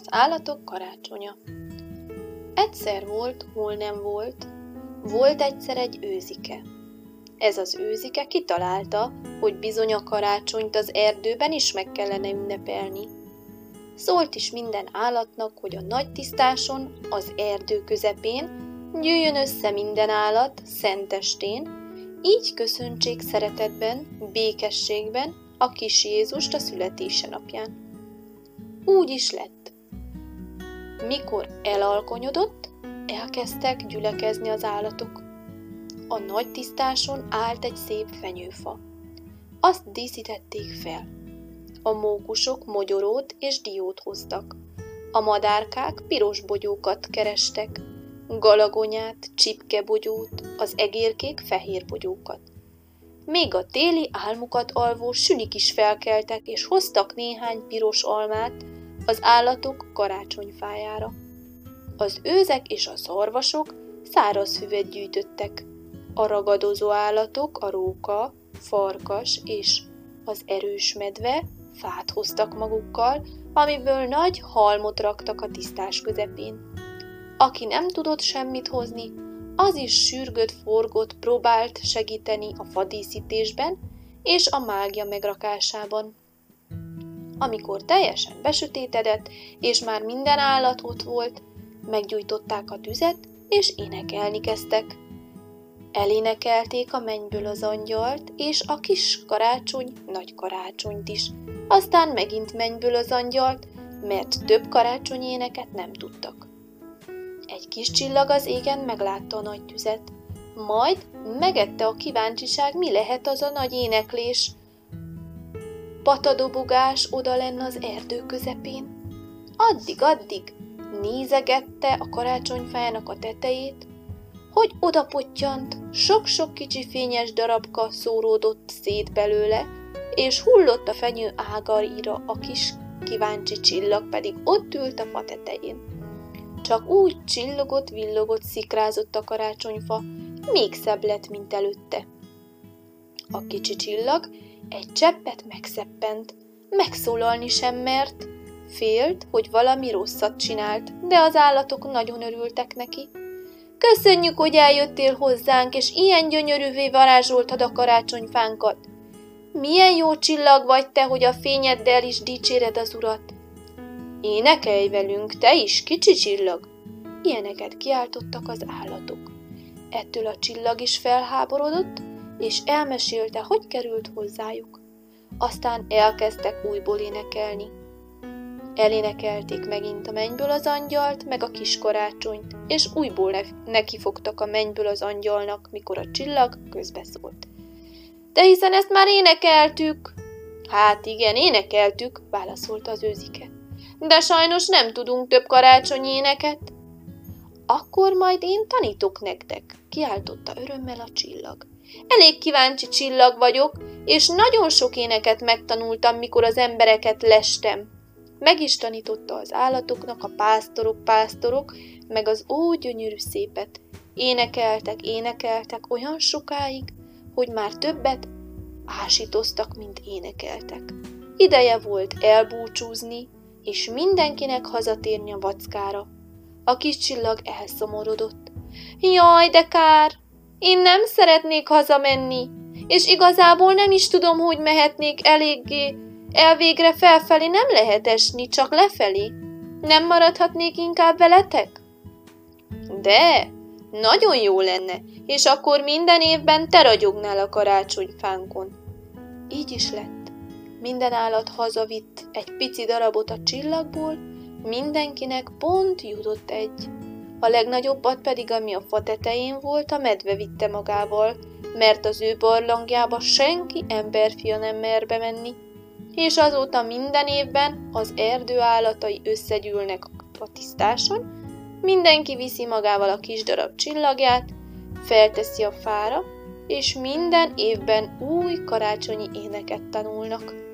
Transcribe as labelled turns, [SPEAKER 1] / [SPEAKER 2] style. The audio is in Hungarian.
[SPEAKER 1] Az állatok karácsonya Egyszer volt, hol nem volt, volt egyszer egy őzike. Ez az őzike kitalálta, hogy bizony a karácsonyt az erdőben is meg kellene ünnepelni. Szólt is minden állatnak, hogy a nagy tisztáson, az erdő közepén gyűjjön össze minden állat szentestén, így köszöntsék szeretetben, békességben a kis Jézust a születése napján. Úgy is lett. Mikor elalkonyodott, elkezdtek gyülekezni az állatok. A nagy tisztáson állt egy szép fenyőfa. Azt díszítették fel. A mókusok mogyorót és diót hoztak. A madárkák piros bogyókat kerestek, galagonyát, csipkebogyót, az egérkék fehér bogyókat. Még a téli álmukat alvó sünik is felkeltek, és hoztak néhány piros almát az állatok karácsonyfájára. Az őzek és a szarvasok száraz füvet gyűjtöttek. A ragadozó állatok, a róka, farkas és az erős medve fát hoztak magukkal, amiből nagy halmot raktak a tisztás közepén. Aki nem tudott semmit hozni, az is sürgött, forgott, próbált segíteni a fadíszítésben és a mágia megrakásában. Amikor teljesen besötétedett, és már minden állat ott volt, meggyújtották a tüzet, és énekelni kezdtek. Elénekelték a mennyből az angyalt, és a kis karácsony nagy karácsonyt is. Aztán megint mennyből az angyalt, mert több karácsonyéneket nem tudtak. Egy kis csillag az égen meglátta a nagy tüzet. Majd megette a kíváncsiság, mi lehet az a nagy éneklés. Patadobogás oda lenne az erdő közepén. Addig-addig nézegette a karácsonyfájának a tetejét, hogy oda pottyant, sok-sok kicsi fényes darabka szóródott szét belőle, és hullott a fenyő ágaira a kis kíváncsi csillag pedig ott ült a fa tetején. Csak úgy csillogott, villogott, szikrázott a karácsonyfa, még szebb lett, mint előtte. A kicsi csillag egy cseppet megszeppent, megszólalni sem mert, félt, hogy valami rosszat csinált, de az állatok nagyon örültek neki. Köszönjük, hogy eljöttél hozzánk, és ilyen gyönyörűvé varázsoltad a karácsonyfánkat. Milyen jó csillag vagy te, hogy a fényeddel is dicséred az urat. Énekelj velünk, te is, kicsi csillag! Ilyeneket kiáltottak az állatok. Ettől a csillag is felháborodott, és elmesélte, hogy került hozzájuk. Aztán elkezdtek újból énekelni. Elénekelték megint a mennyből az angyalt, meg a kis karácsonyt, és újból nekifogtak a mennyből az angyalnak, mikor a csillag közbeszólt. De hiszen ezt már énekeltük! Hát igen, énekeltük, válaszolta az őzike. De sajnos nem tudunk több karácsonyi éneket. Akkor majd én tanítok nektek, kiáltotta örömmel a csillag. Elég kíváncsi csillag vagyok, és nagyon sok éneket megtanultam, mikor az embereket lestem. Meg is tanította az állatoknak a pásztorok, pásztorok, meg az ó gyönyörű szépet. Énekeltek, énekeltek olyan sokáig, hogy már többet ásítoztak, mint énekeltek. Ideje volt elbúcsúzni, és mindenkinek hazatérni a vackára. A kis csillag elszomorodott. Jaj, de kár! Én nem szeretnék hazamenni, és igazából nem is tudom, hogy mehetnék eléggé. Elvégre felfelé nem lehet esni, csak lefelé. Nem maradhatnék inkább veletek? De, nagyon jó lenne, és akkor minden évben te ragyognál a karácsonyfánkon. Így is lett. Minden állat hazavitt egy pici darabot a csillagból, mindenkinek pont jutott egy. A legnagyobbat pedig, ami a fa tetején volt, a medve vitte magával, mert az ő barlangjába senki emberfia nem mer bemenni. És azóta minden évben az erdő állatai összegyűlnek a tisztáson, mindenki viszi magával a kis darab csillagját, felteszi a fára, és minden évben új karácsonyi éneket tanulnak.